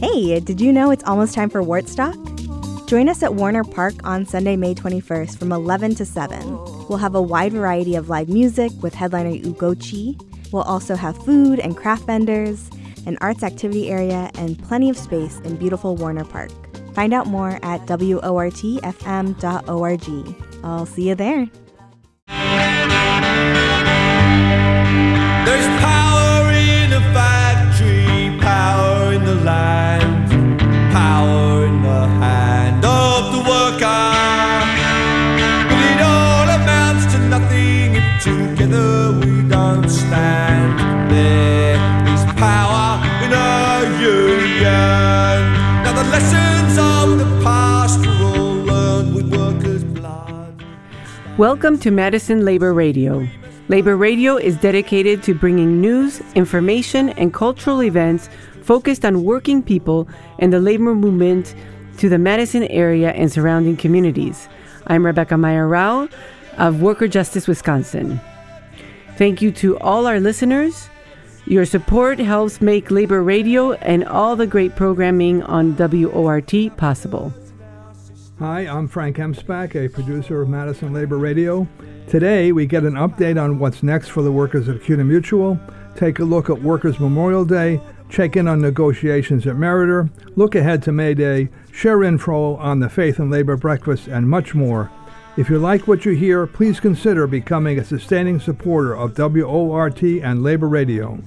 Hey, did you know it's almost time for WORTstock? Join us at Warner Park on Sunday, May 21st from 11 to 7. We'll have a wide variety of live music with headliner Ugochi. We'll also have food and craft vendors, an arts activity area, and plenty of space in beautiful Warner Park. Find out more at WORTFM.org. I'll see you there. There's power the land, power in the hand of the worker. But it all amounts to nothing if together we don't stand. There is power in a union. Now the lessons of the past are all learned with workers' blood. Welcome to Madison Labor Radio. Labor Radio is dedicated to bringing news, information, and cultural events focused on working people and the labor movement to the Madison area and surrounding communities. I'm Rebecca Meyer Rao of Worker Justice Wisconsin. Thank you to all our listeners. Your support helps make Labor Radio and all the great programming on WORT possible. Hi, I'm Frank Emspak, a producer of Madison Labor Radio. Today, we get an update on what's next for the workers at CUNA Mutual, take a look at Workers' Memorial Day, check in on negotiations at Meriter, look ahead to May Day, share info on the Faith and Labor Breakfast, and much more. If you like what you hear, please consider becoming a sustaining supporter of WORT and Labor Radio.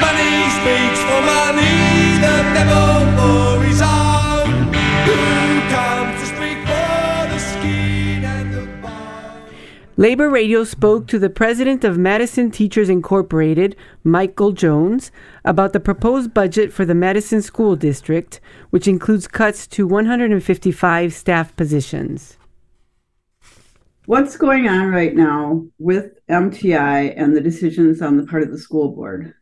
Money speaks for money, the devil for Labor Radio spoke to the president of Madison Teachers Incorporated, Michael Jones, about the proposed budget for the Madison School District, which includes cuts to 155 staff positions. What's going on right now with MTI and the decisions on the part of the school board?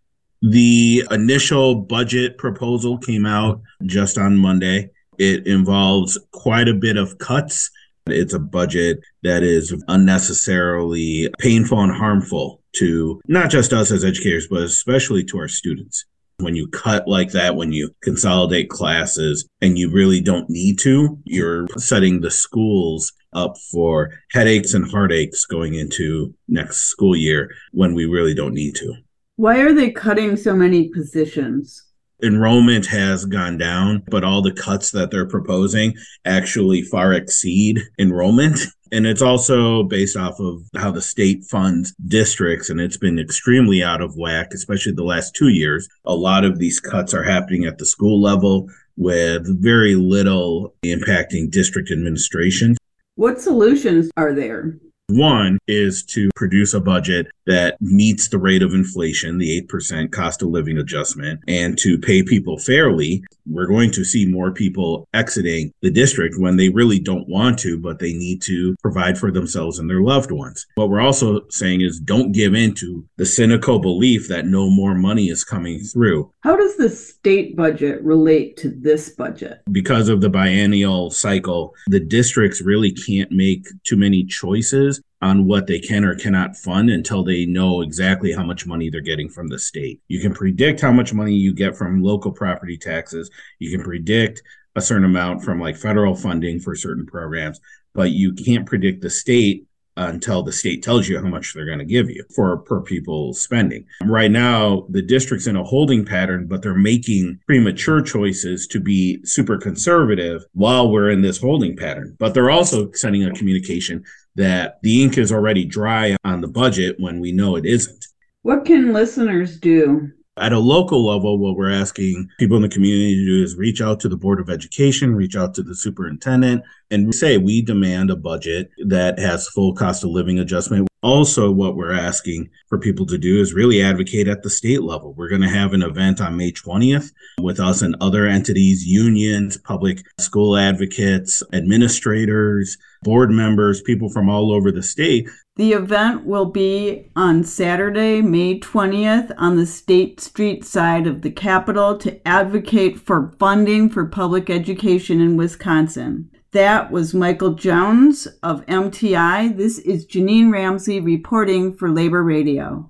The initial budget proposal came out just on Monday. It involves quite a bit of cuts. It's a budget that is unnecessarily painful and harmful to not just us as educators, but especially to our students. When you cut like that, when you consolidate classes and you really don't need to, you're setting the schools up for headaches and heartaches going into next school year when we really don't need to. Why are they cutting so many positions? Enrollment has gone down, but all the cuts that they're proposing actually far exceed enrollment. And it's also based off of how the state funds districts, and it's been extremely out of whack, especially the last two years. A lot of these cuts are happening at the school level with very little impacting district administration. What solutions are there? One is to produce a budget that meets the rate of inflation, the 8% cost of living adjustment, and to pay people fairly. We're going to see more people exiting the district when they really don't want to, but they need to provide for themselves and their loved ones. What we're also saying is don't give in to the cynical belief that no more money is coming through. How does the state budget relate to this budget? because of the biennial cycle, the districts really can't make too many choices on what they can or cannot fund until they know exactly how much money they're getting from the state. You can predict how much money you get from local property taxes. You can predict a certain amount from like federal funding for certain programs, but you can't predict the state until the state tells you how much they're going to give you for per pupil spending. Right now, the district's in a holding pattern, but they're making premature choices to be super conservative while we're in this holding pattern. But they're also sending a communication that the ink is already dry on the budget when we know it isn't. What can listeners do? At a local level, what we're asking people in the community to do is reach out to the Board of Education, reach out to the superintendent, and say we demand a budget that has full cost of living adjustment. Also, what we're asking for people to do is really advocate at the state level. We're going to have an event on May 20th with us and other entities, unions, public school advocates, administrators, board members, people from all over the state The event will be on Saturday, May 20th, on the State Street side of the Capitol to advocate for funding for public education in Wisconsin. That was Michael Jones of MTI. This is Janine Ramsey reporting for Labor Radio.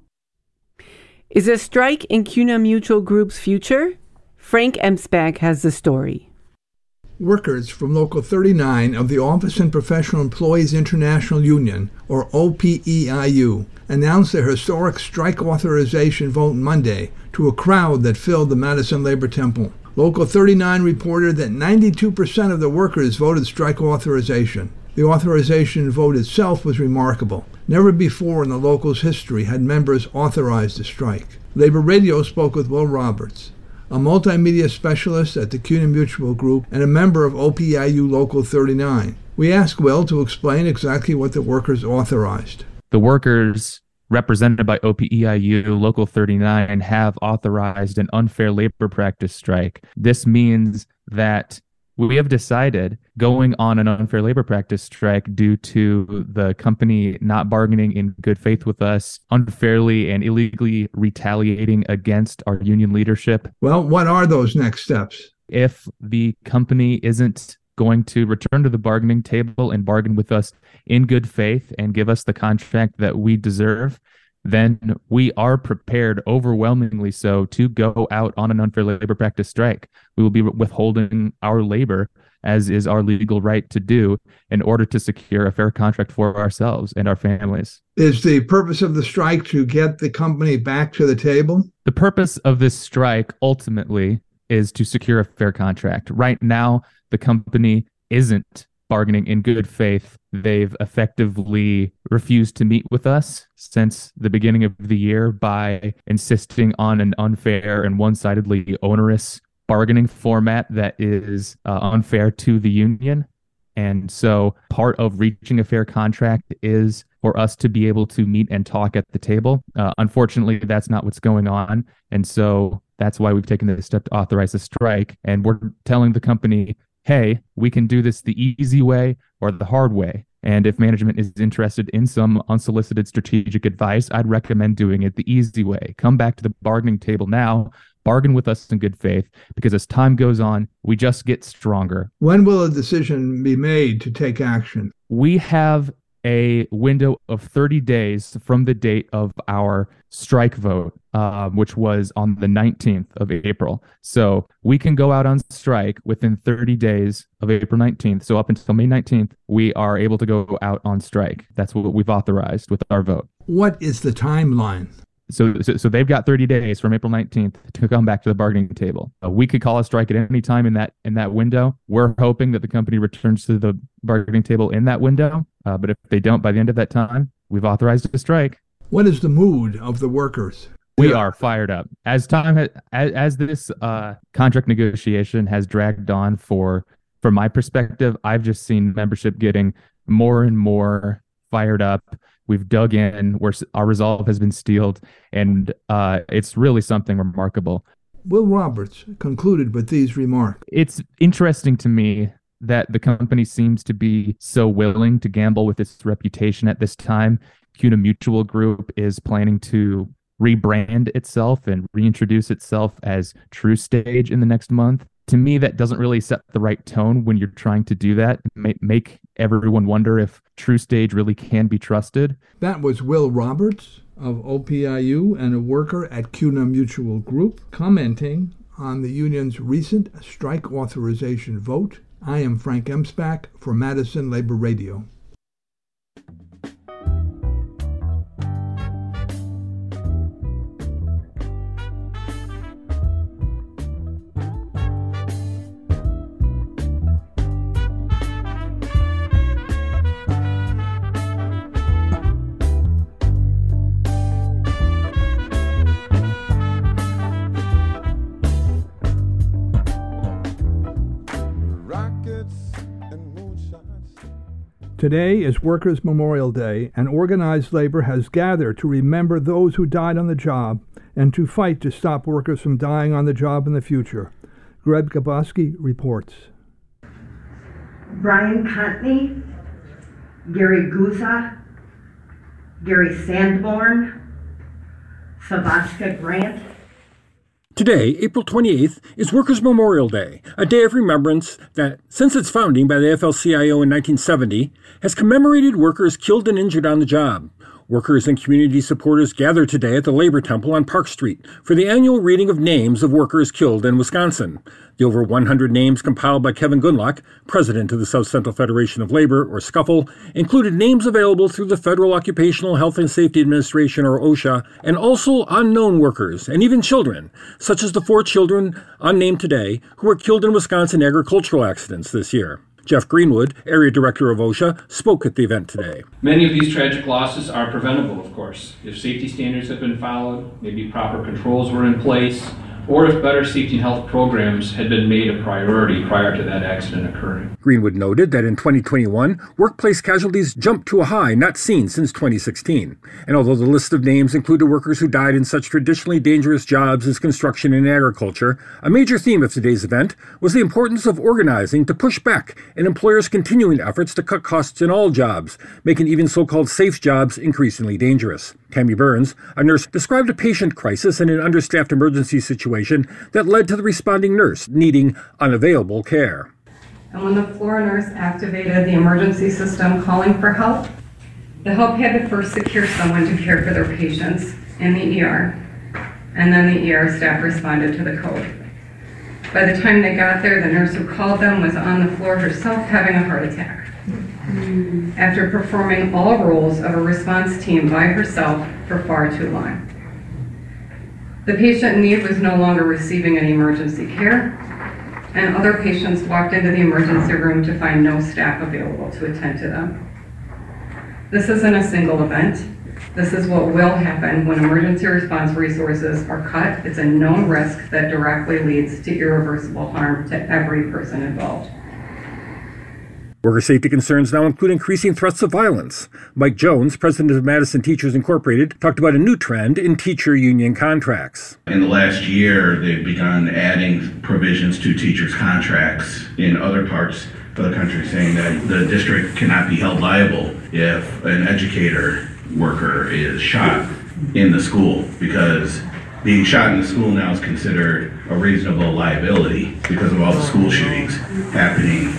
Is a strike in CUNA Mutual Group's future? Frank Emspak has the story. Workers from Local 39 of the Office and Professional Employees International Union, or OPEIU, announced their historic strike authorization vote Monday to a crowd that filled the Madison Labor Temple. Local 39 reported that 92% of the workers voted strike authorization. The authorization vote itself was remarkable. Never before in the local's history had members authorized a strike. Labor Radio spoke with Will Roberts, a multimedia specialist at the CUNA Mutual Group and a member of OPEIU Local 39. We asked Will to explain exactly what the workers authorized. The workers represented by OPEIU Local 39 have authorized an unfair labor practice strike. This means that we have decided going on an unfair labor practice strike due to the company not bargaining in good faith with us, unfairly and illegally retaliating against our union leadership. Well, what are those next steps? If the company isn't going to return to the bargaining table and bargain with us in good faith and give us the contract that we deserve, then we are prepared, overwhelmingly so, to go out on an unfair labor practice strike. We will be withholding our labor, as is our legal right to do, in order to secure a fair contract for ourselves and our families. Is the purpose of the strike to get the company back to the table? The purpose of this strike ultimately is to secure a fair contract. Right now, the company isn't bargaining in good faith. They've effectively refused to meet with us since the beginning of the year by insisting on an unfair and one sidedly onerous bargaining format that is uh, unfair to the union. And so part of reaching a fair contract is for us to be able to meet and talk at the table. Uh, unfortunately, that's not what's going on. And so that's why we've taken the step to authorize a strike. And we're telling the company hey, we can do this the easy way or the hard way. And if management is interested in some unsolicited strategic advice, I'd recommend doing it the easy way. Come back to the bargaining table now, bargain with us in good faith, because as time goes on, we just get stronger. When will a decision be made to take action? We have a window of 30 days from the date of our strike vote, uh, which was on the 19th of April. So we can go out on strike within 30 days of April 19th. So up until May 19th, we are able to go out on strike. That's what we've authorized with our vote. What is the timeline? So, so, so they've got 30 days from April 19th to come back to the bargaining table. Uh, we could call a strike at any time in that in that window. We're hoping that the company returns to the bargaining table in that window. Uh, but if they don't by the end of that time, we've authorized a strike. What is the mood of the workers? We are fired up as time has, as, as this uh, contract negotiation has dragged on for from my perspective. I've just seen membership getting more and more fired up we've dug in where our resolve has been steeled and uh, it's really something remarkable will roberts concluded with these remarks it's interesting to me that the company seems to be so willing to gamble with its reputation at this time. Cuna mutual group is planning to rebrand itself and reintroduce itself as TruStage in the next month. To me that doesn't really set the right tone when you're trying to do that make everyone wonder if TruStage really can be trusted. That was will roberts of opeiu and a worker at cuna mutual group commenting on the union's recent strike authorization vote i am frank emspak for madison labor radio Today is Workers' Memorial Day, and organized labor has gathered to remember those who died on the job and to fight to stop workers from dying on the job in the future. Greg Gaboski reports. Brian Contney, Gary Guza, Gary Sandborn, Savaska Grant, Today, April 28th, is Workers' Memorial Day, a day of remembrance that, since its founding by the AFL CIO in 1970, has commemorated workers killed and injured on the job. Workers and community supporters gathered today at the Labor Temple on Park Street for the annual reading of names of workers killed in Wisconsin. The over 100 names compiled by Kevin Gundlach, president of the South Central Federation of Labor, or SCUFL, included names available through the Federal Occupational Health and Safety Administration, or OSHA, and also unknown workers and even children, such as the four children unnamed today who were killed in Wisconsin agricultural accidents this year. Jeff Greenwood, area director of OSHA, spoke at the event today. Many of these tragic losses are preventable, of course, if safety standards have been followed, maybe proper controls were in place, or if better safety and health programs had been made a priority prior to that accident occurring. Greenwood noted that in 2021, workplace casualties jumped to a high not seen since 2016. And although the list of names included workers who died in such traditionally dangerous jobs as construction and agriculture, a major theme of today's event was the importance of organizing to push back and employers' continuing efforts to cut costs in all jobs, making even so called safe jobs increasingly dangerous. Tammy Burns, a nurse, described a patient crisis in an understaffed emergency situation that led to the responding nurse needing unavailable care. And when the floor nurse activated the emergency system calling for help, the help had to first secure someone to care for their patients in the ER, and then the ER staff responded to the code. By the time they got there, the nurse who called them was on the floor herself having a heart attack after performing all roles of a response team by herself for far too long. The patient in need was no longer receiving any emergency care, and other patients walked into the emergency room to find no staff available to attend to them. This isn't a single event. This is what will happen when emergency response resources are cut. It's a known risk that directly leads to irreversible harm to every person involved. Worker safety concerns now include increasing threats of violence. Mike Jones, president of Madison Teachers Incorporated, talked about a new trend in teacher union contracts. In the last year, they've begun adding provisions to teachers' contracts in other parts of the country saying that the district cannot be held liable if an educator worker is shot in the school because being shot in the school now is considered a reasonable liability because of all the school shootings happening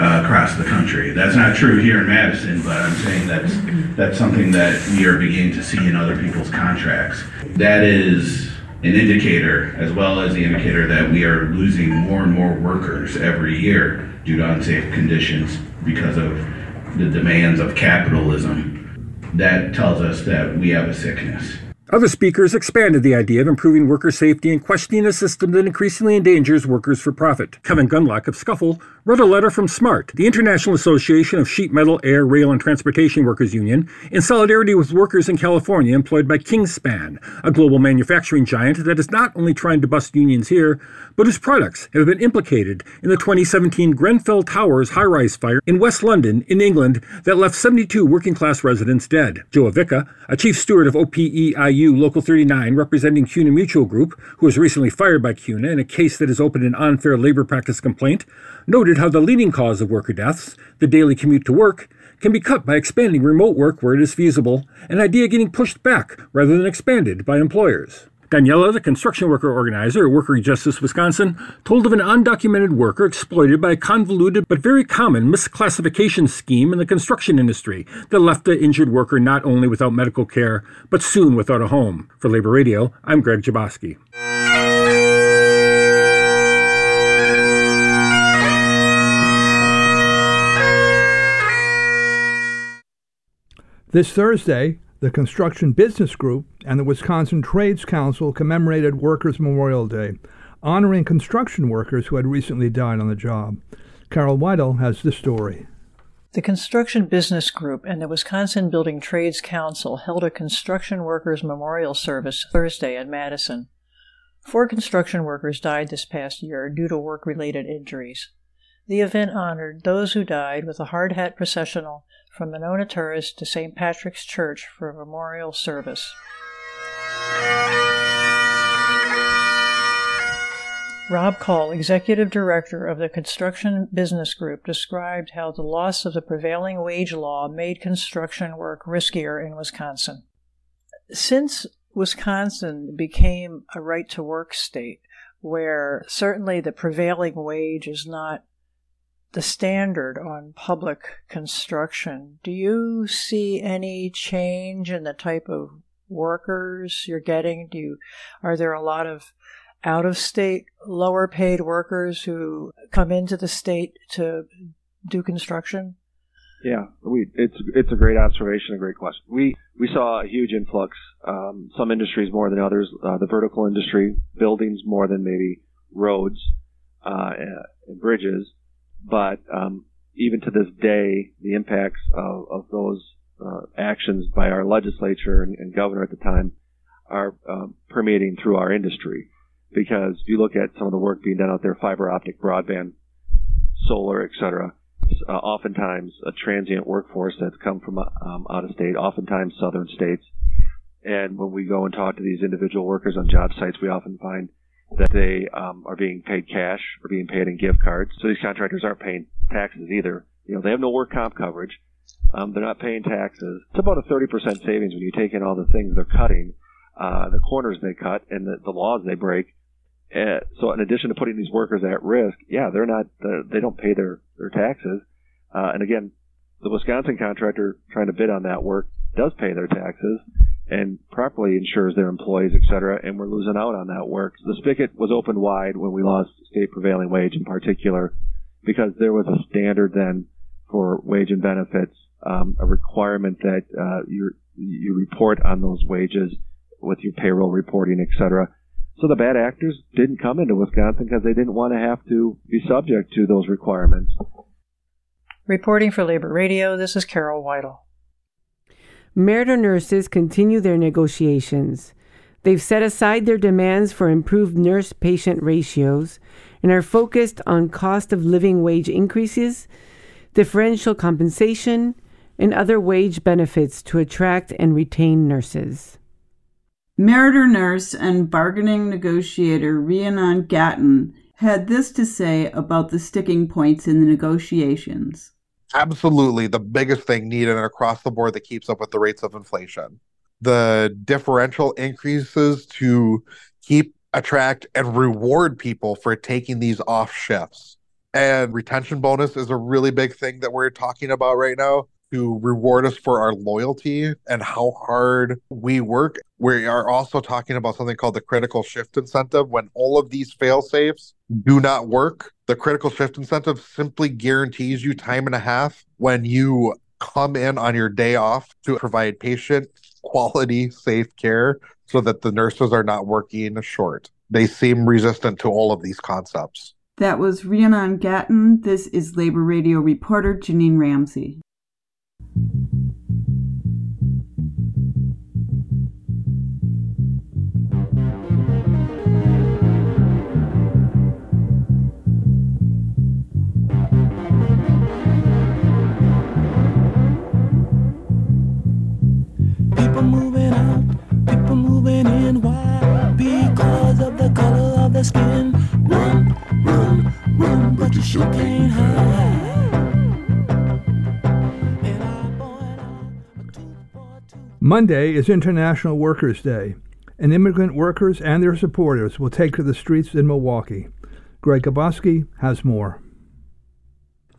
uh, across the country. That's not true here in Madison, but I'm saying that's that's something that we are beginning to see in other people's contracts. That is an indicator, as well as the indicator that we are losing more and more workers every year due to unsafe conditions because of the demands of capitalism. That tells us that we have a sickness. Other speakers expanded the idea of improving worker safety and questioning a system that increasingly endangers workers for profit. Kevin Gundlach of SCUFL wrote a letter from SMART, the International Association of Sheet Metal, Air, Rail, and Transportation Workers Union, in solidarity with workers in California employed by Kingspan, a global manufacturing giant that is not only trying to bust unions here, but whose products have been implicated in the 2017 Grenfell Towers high rise fire in West London, in England, that left 72 working class residents dead. Joe Avica, a chief steward of OPEIU Local 39 representing CUNA Mutual Group, who was recently fired by CUNA in a case that has opened an unfair labor practice complaint, noted how the leading cause of worker deaths, the daily commute to work, can be cut by expanding remote work where it is feasible, an idea getting pushed back rather than expanded by employers. Daniela, the construction worker organizer at Worker Justice Wisconsin, told of an undocumented worker exploited by a convoluted but very common misclassification scheme in the construction industry that left the injured worker not only without medical care, but soon without a home. For Labor Radio, I'm Greg Jaboski. This Thursday, the Construction Business Group and the Wisconsin Trades Council commemorated Workers' Memorial Day, honoring construction workers who had recently died on the job. Carol Weidel has the story. The Construction Business Group and the Wisconsin Building Trades Council held a construction workers' memorial service Thursday in Madison. Four construction workers died this past year due to work related injuries. The event honored those who died with a hard hat processional from Monona Terrace to St. Patrick's Church for a memorial service. Rob Call, Executive Director of the Construction Business Group, described how the loss of the prevailing wage law made construction work riskier in Wisconsin. Since Wisconsin became a right to work state, where certainly the prevailing wage is not the standard on public construction, do you see any change in the type of workers you're getting? Do you are there a lot of out of state lower paid workers who come into the state to do construction? Yeah, we it's it's a great observation, a great question. We we saw a huge influx. Um, some industries more than others. Uh, the vertical industry, buildings more than maybe roads uh, and bridges. But um, even to this day, the impacts of, of those uh, actions by our legislature and, and, governor at the time are um, permeating through our industry. Because if you look at some of the work being done out there, fiber optic broadband, solar, etc., uh, oftentimes a transient workforce that's come from um, out of state, oftentimes southern states. And when we go and talk to these individual workers on job sites, we often find that they um, are being paid cash or being paid in gift cards. So these contractors aren't paying taxes either. You know, they have no work comp coverage. Um, they're not paying taxes. It's about a 30% savings when you take in all the things they're cutting, uh, the corners they cut, and the, the laws they break. Uh, so in addition to putting these workers at risk, yeah, they're not, they're, they don't pay their, their taxes. Uh, and again, the Wisconsin contractor trying to bid on that work does pay their taxes and properly insures their employees, et cetera, and we're losing out on that work. The spigot was opened wide when we lost state prevailing wage in particular because there was a standard then for wage and benefits, um, a requirement that uh, you you report on those wages with your payroll reporting, et cetera. So the bad actors didn't come into Wisconsin because they didn't want to have to be subject to those requirements. Reporting for Labor Radio, this is Carol Weidel. Meriter nurses continue their negotiations. They've set aside their demands for improved nurse patient ratios and are focused on cost of living wage increases, differential compensation, and other wage benefits to attract and retain nurses. Meriter nurse and bargaining negotiator Rhiannon Gatton had this to say about the sticking points in the negotiations absolutely the biggest thing needed across the board that keeps up with the rates of inflation. The differential increases to keep, attract, and reward people for taking these off shifts. And retention bonus is a really big thing that we're talking about right now to reward us for our loyalty and how hard we work. We are also talking about something called the critical shift incentive. When all of these fail safes do not work, the critical shift incentive simply guarantees you time and a half when you come in on your day off to provide patient quality, safe care so that the nurses are not working short. They seem resistant to all of these concepts. That was Rhiannon Gatton. This is Labor Radio reporter Janine Ramsey. Skin. Run, run, run, but you sure can't hide. Monday is International Workers' Day, and immigrant workers and their supporters will take to the streets in Milwaukee. Greg Gaboski has more.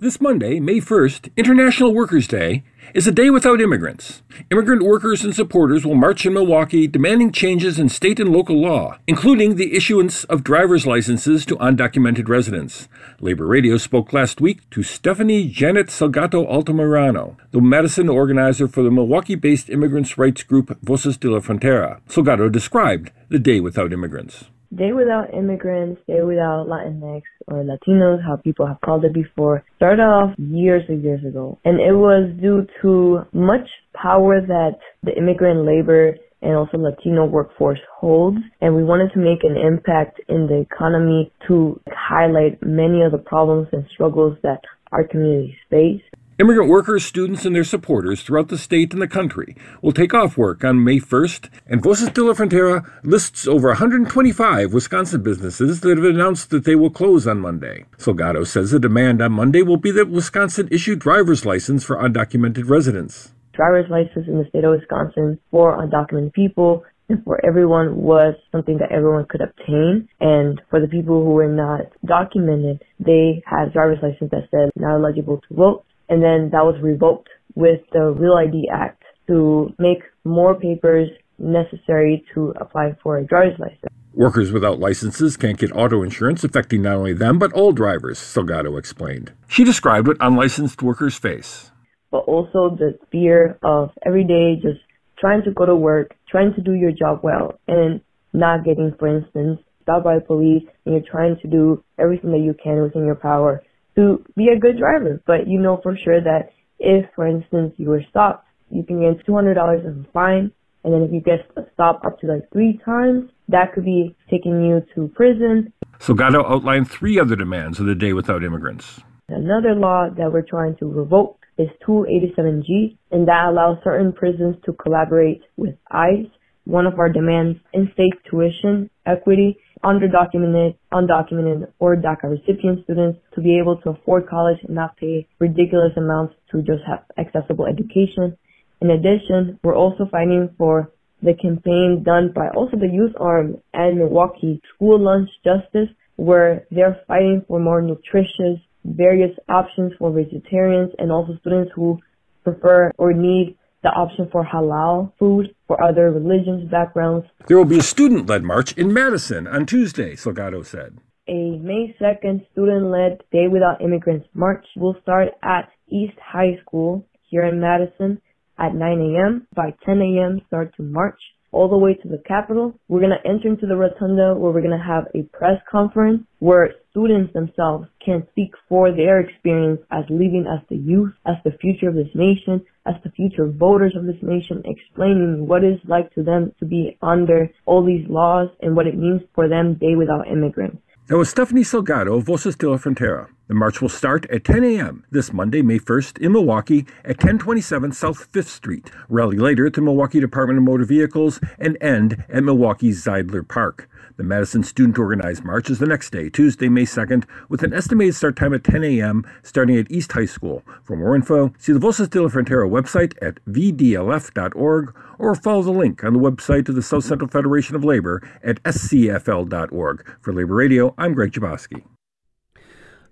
This Monday, May 1st, International Workers' Day, is a day without immigrants. Immigrant workers and supporters will march in Milwaukee demanding changes in state and local law, including the issuance of driver's licenses to undocumented residents. Labor Radio spoke last week to Stephanie Janet Salgado Altamirano, the Madison organizer for the Milwaukee based immigrants' rights group Voces de la Frontera. Salgado described the day without immigrants. Day Without Immigrants, Day Without Latinx or Latinos, how people have called it before, started off years and years ago. And it was due to much power that the immigrant labor and also Latino workforce holds. And we wanted to make an impact in the economy to highlight many of the problems and struggles that our communities face. Immigrant workers, students, and their supporters throughout the state and the country will take off work on May 1st, and Voces de la Frontera lists over 125 Wisconsin businesses that have announced that they will close on Monday. Salgado says the demand on Monday will be that Wisconsin issue driver's license for undocumented residents. Driver's license in the state of Wisconsin for undocumented people and for everyone was something that everyone could obtain. And for the people who were not documented, they had driver's license that said not eligible to vote. And then that was revoked with the Real ID Act to make more papers necessary to apply for a driver's license. Workers without licenses can't get auto insurance, affecting not only them, but all drivers, Salgado explained. She described what unlicensed workers face. But also the fear of every day just trying to go to work, trying to do your job well, and not getting, for instance, stopped by the police, and you're trying to do everything that you can within your power to be a good driver. But you know for sure that if, for instance, you were stopped, you can get $200 as a fine, and then if you get stopped up to like three times, that could be taking you to prison. Salgado outlined three other demands of the Day Without Immigrants. Another law that we're trying to revoke is 287G, and that allows certain prisons to collaborate with ICE. One of our demands, in-state tuition, equity, underdocumented, undocumented, or DACA recipient students to be able to afford college and not pay ridiculous amounts to just have accessible education. In addition, we're also fighting for the campaign done by also the Youth Arm and Milwaukee School Lunch Justice, where they're fighting for more nutritious, various options for vegetarians and also students who prefer or need the option for halal food for other religions backgrounds. There will be a student led march in Madison on Tuesday, Salgado said. A May 2nd student led Day Without Immigrants march will start at East High School here in Madison at 9 a.m. By 10 a.m. start to march all the way to the Capitol. We're going to enter into the rotunda where we're going to have a press conference where students themselves can speak for their experience as living as the youth, as the future of this nation, as the future voters of this nation, explaining what it's like to them to be under all these laws and what it means for them day without immigrants. That was Stephanie Salgado of Voces de la Frontera. The march will start at 10 a.m. this Monday, May 1st, in Milwaukee at 1027 South 5th Street. Rally later at the Milwaukee Department of Motor Vehicles and end at Milwaukee's Zeidler Park. The Madison Student Organized March is the next day, Tuesday, May 2nd, with an estimated start time at 10 a.m., starting at East High School. For more info, see the Voces de la Frontera website at vdlf.org or follow the link on the website of the South Central Federation of Labor at scfl.org. For Labor Radio, I'm Greg Jaboski.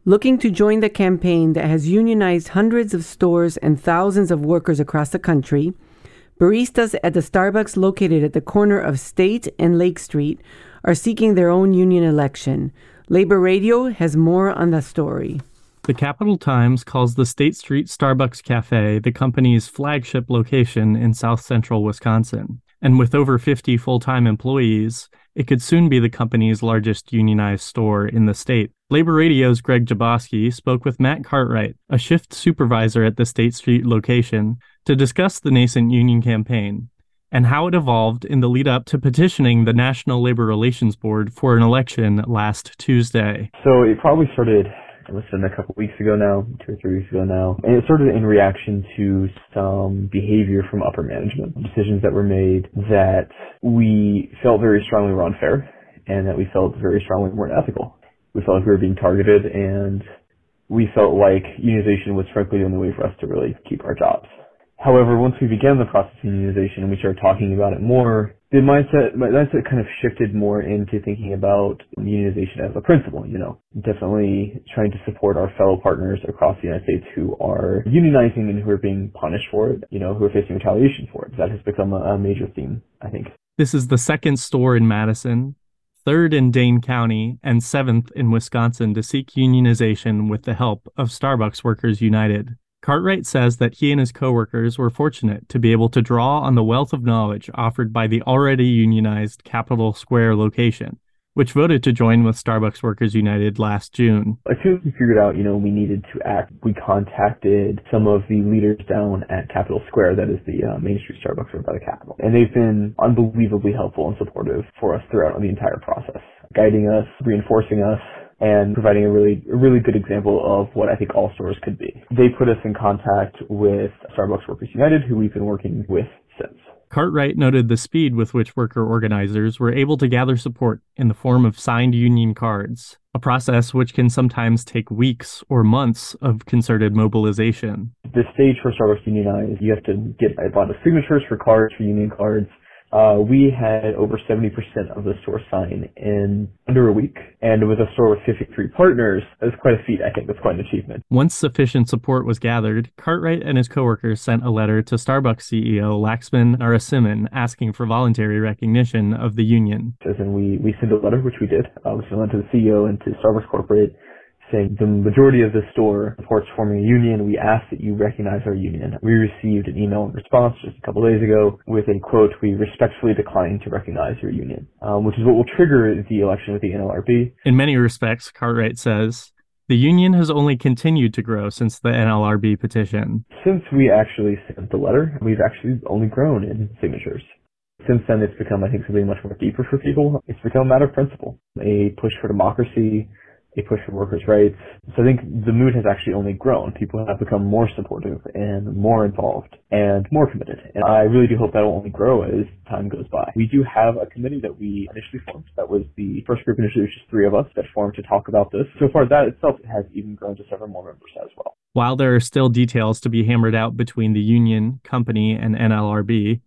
Looking to join the campaign that has unionized hundreds of stores and thousands of workers across the country, baristas at the Starbucks located at the corner of State and Lake Street are seeking their own union election. Labor Radio has more on the story. The Capital Times calls the State Street Starbucks Cafe the company's flagship location in south central Wisconsin. And with over 50 full time employees, it could soon be the company's largest unionized store in the state. Labor Radio's Greg Jaboski spoke with Matt Cartwright, a shift supervisor at the State Street location, to discuss the nascent union campaign and how it evolved in the lead up to petitioning the National Labor Relations Board for an election last Tuesday. So it probably started less than a couple weeks ago now, two or three weeks ago now, and it's sort of in reaction to some behavior from upper management, decisions that were made that we felt very strongly were unfair and that we felt very strongly weren't ethical. We felt like we were being targeted and we felt like unionization was frankly the only way for us to really keep our jobs. However, once we began the process of unionization and we started talking about it more, the mindset, my mindset kind of shifted more into thinking about unionization as a principle, you know, definitely trying to support our fellow partners across the United States who are unionizing and who are being punished for it, you know, who are facing retaliation for it. That has become a, a major theme, I think. This is the second store in Madison, third in Dane County, and seventh in Wisconsin to seek unionization with the help of Starbucks Workers United. Cartwright says that he and his coworkers were fortunate to be able to draw on the wealth of knowledge offered by the already unionized Capitol Square location, which voted to join with Starbucks Workers United last June. As soon as we figured out, you know, we needed to act, we contacted some of the leaders down at Capitol Square, that is the uh, Main Street Starbucks run by the Capitol. And they've been unbelievably helpful and supportive for us throughout the entire process, guiding us, reinforcing us, and providing a really a really good example of what I think all stores could be. They put us in contact with Starbucks Workers United, who we've been working with since. Cartwright noted the speed with which worker organizers were able to gather support in the form of signed union cards, a process which can sometimes take weeks or months of concerted mobilization. The stage for Starbucks Unionize, you have to get a lot of signatures for cards, for union cards. Uh, we had over 70% of the store sign in under a week, and with a store with 53 partners, that's quite a feat. I think that's quite an achievement. Once sufficient support was gathered, Cartwright and his coworkers sent a letter to Starbucks CEO Laxman Narasimhan asking for voluntary recognition of the union. And we, we sent a letter, which we did. Uh, we sent it to the CEO and to Starbucks Corporate saying the majority of the store supports forming a union. We ask that you recognize our union. We received an email in response just a couple days ago with a quote, we respectfully decline to recognize your union, um, which is what will trigger the election with the NLRB. In many respects, Cartwright says, the union has only continued to grow since the NLRB petition. Since we actually sent the letter, we've actually only grown in signatures. Since then, it's become, I think, something much more deeper for people. It's become a matter of principle, a push for democracy, a push for workers' rights. So I think the mood has actually only grown. People have become more supportive and more involved and more committed. And I really do hope that will only grow as time goes by. We do have a committee that we initially formed. That was the first group initially, was just three of us that formed to talk about this. So far, that itself has even grown to several more members as well. While there are still details to be hammered out between the union, company, and NLRB,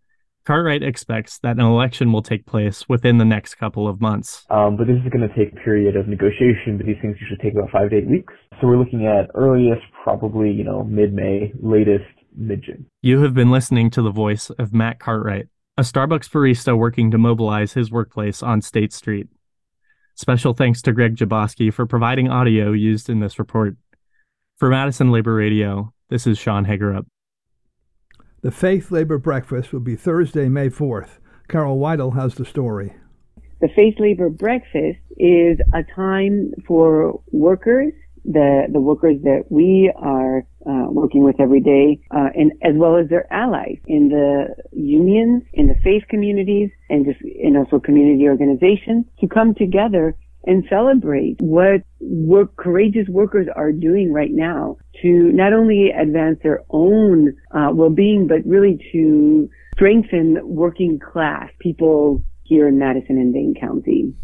Cartwright expects that an election will take place within the next couple of months. Um, but this is going to take a period of negotiation, but these things usually take about five to eight weeks. So we're looking at earliest, probably, you know, mid-May, latest, mid-June. You have been listening to the voice of Matt Cartwright, a Starbucks barista working to mobilize his workplace on State Street. Special thanks to Greg Jaboski for providing audio used in this report. For Madison Labor Radio, this is Sean Hagerup. The Faith Labor Breakfast will be Thursday, May 4th. Carol Weidel has the story. The Faith Labor Breakfast is a time for workers, the, the workers that we are uh, working with every day, uh, and as well as their allies in the unions, in the faith communities, and just in also community organizations to come together and celebrate what work, courageous workers are doing right now to not only advance their own uh, well-being, but really to strengthen working class people here in Madison and Dane County.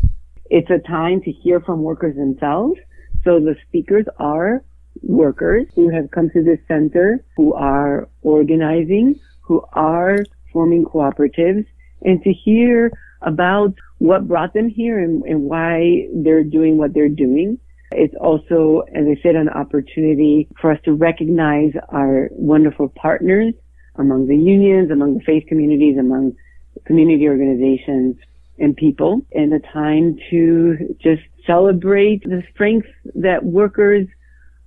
It's a time to hear from workers themselves. So the speakers are workers who have come to this center, who are organizing, who are forming cooperatives, and to hear about what brought them here and, and why they're doing what they're doing. It's also, as I said, an opportunity for us to recognize our wonderful partners among the unions, among the faith communities, among community organizations and people, and a time to just celebrate the strength that workers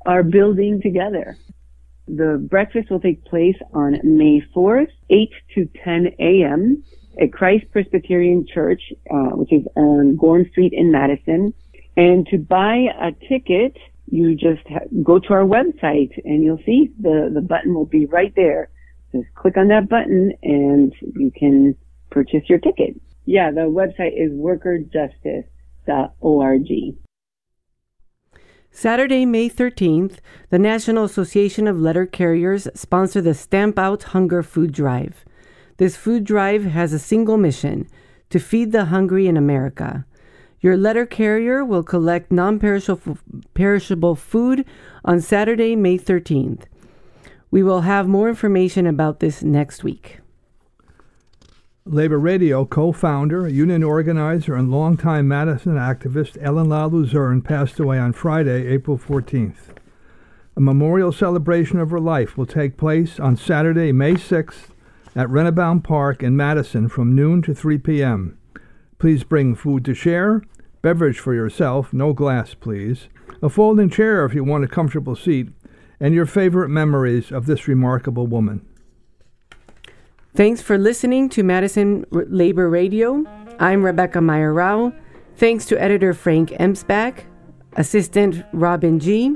are building together. The breakfast will take place on May 4th, 8 to 10 a.m at Christ Presbyterian Church, uh, which is on Gorham Street in Madison. And to buy a ticket, you just ha- go to our website and you'll see the, the button will be right there. Just click on that button and you can purchase your ticket. Yeah, the website is workerjustice.org. Saturday, May 13th, the National Association of Letter Carriers sponsor the Stamp Out Hunger Food Drive. This food drive has a single mission to feed the hungry in America. Your letter carrier will collect non perishable food on Saturday, May 13th. We will have more information about this next week. Labor Radio co founder, union organizer, and longtime Madison activist Ellen La Luzerne passed away on Friday, April 14th. A memorial celebration of her life will take place on Saturday, May 6th at Rennebohm Park in Madison from noon to 3 p.m. Please bring food to share, beverage for yourself, no glass, please, a folding chair if you want a comfortable seat, and your favorite memories of this remarkable woman. Thanks for listening to Madison Labor Radio. I'm Rebecca Meyer Rao. Thanks to editor Frank Emspak, assistant Robin G.,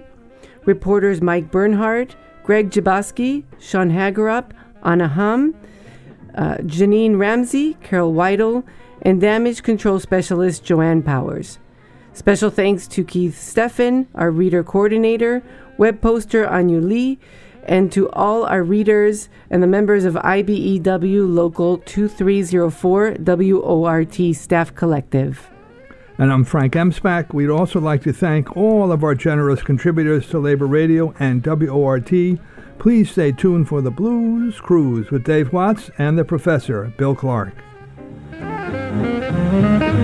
reporters Mike Bernhardt, Greg Jaboski, Sean Hagerup, Anna Hum, uh, Janine Ramsey, Carol Weidel, and damage control specialist Joanne Powers. Special thanks to Keith Steffen, our reader coordinator, web poster Anu Lee, and to all our readers and the members of IBEW Local 2304 WORT Staff Collective. And I'm Frank Emspak. We'd also like to thank all of our generous contributors to Labor Radio and WORT Please stay tuned for the Blues Cruise with Dave Watts and the professor, Bill Clark. Thank you.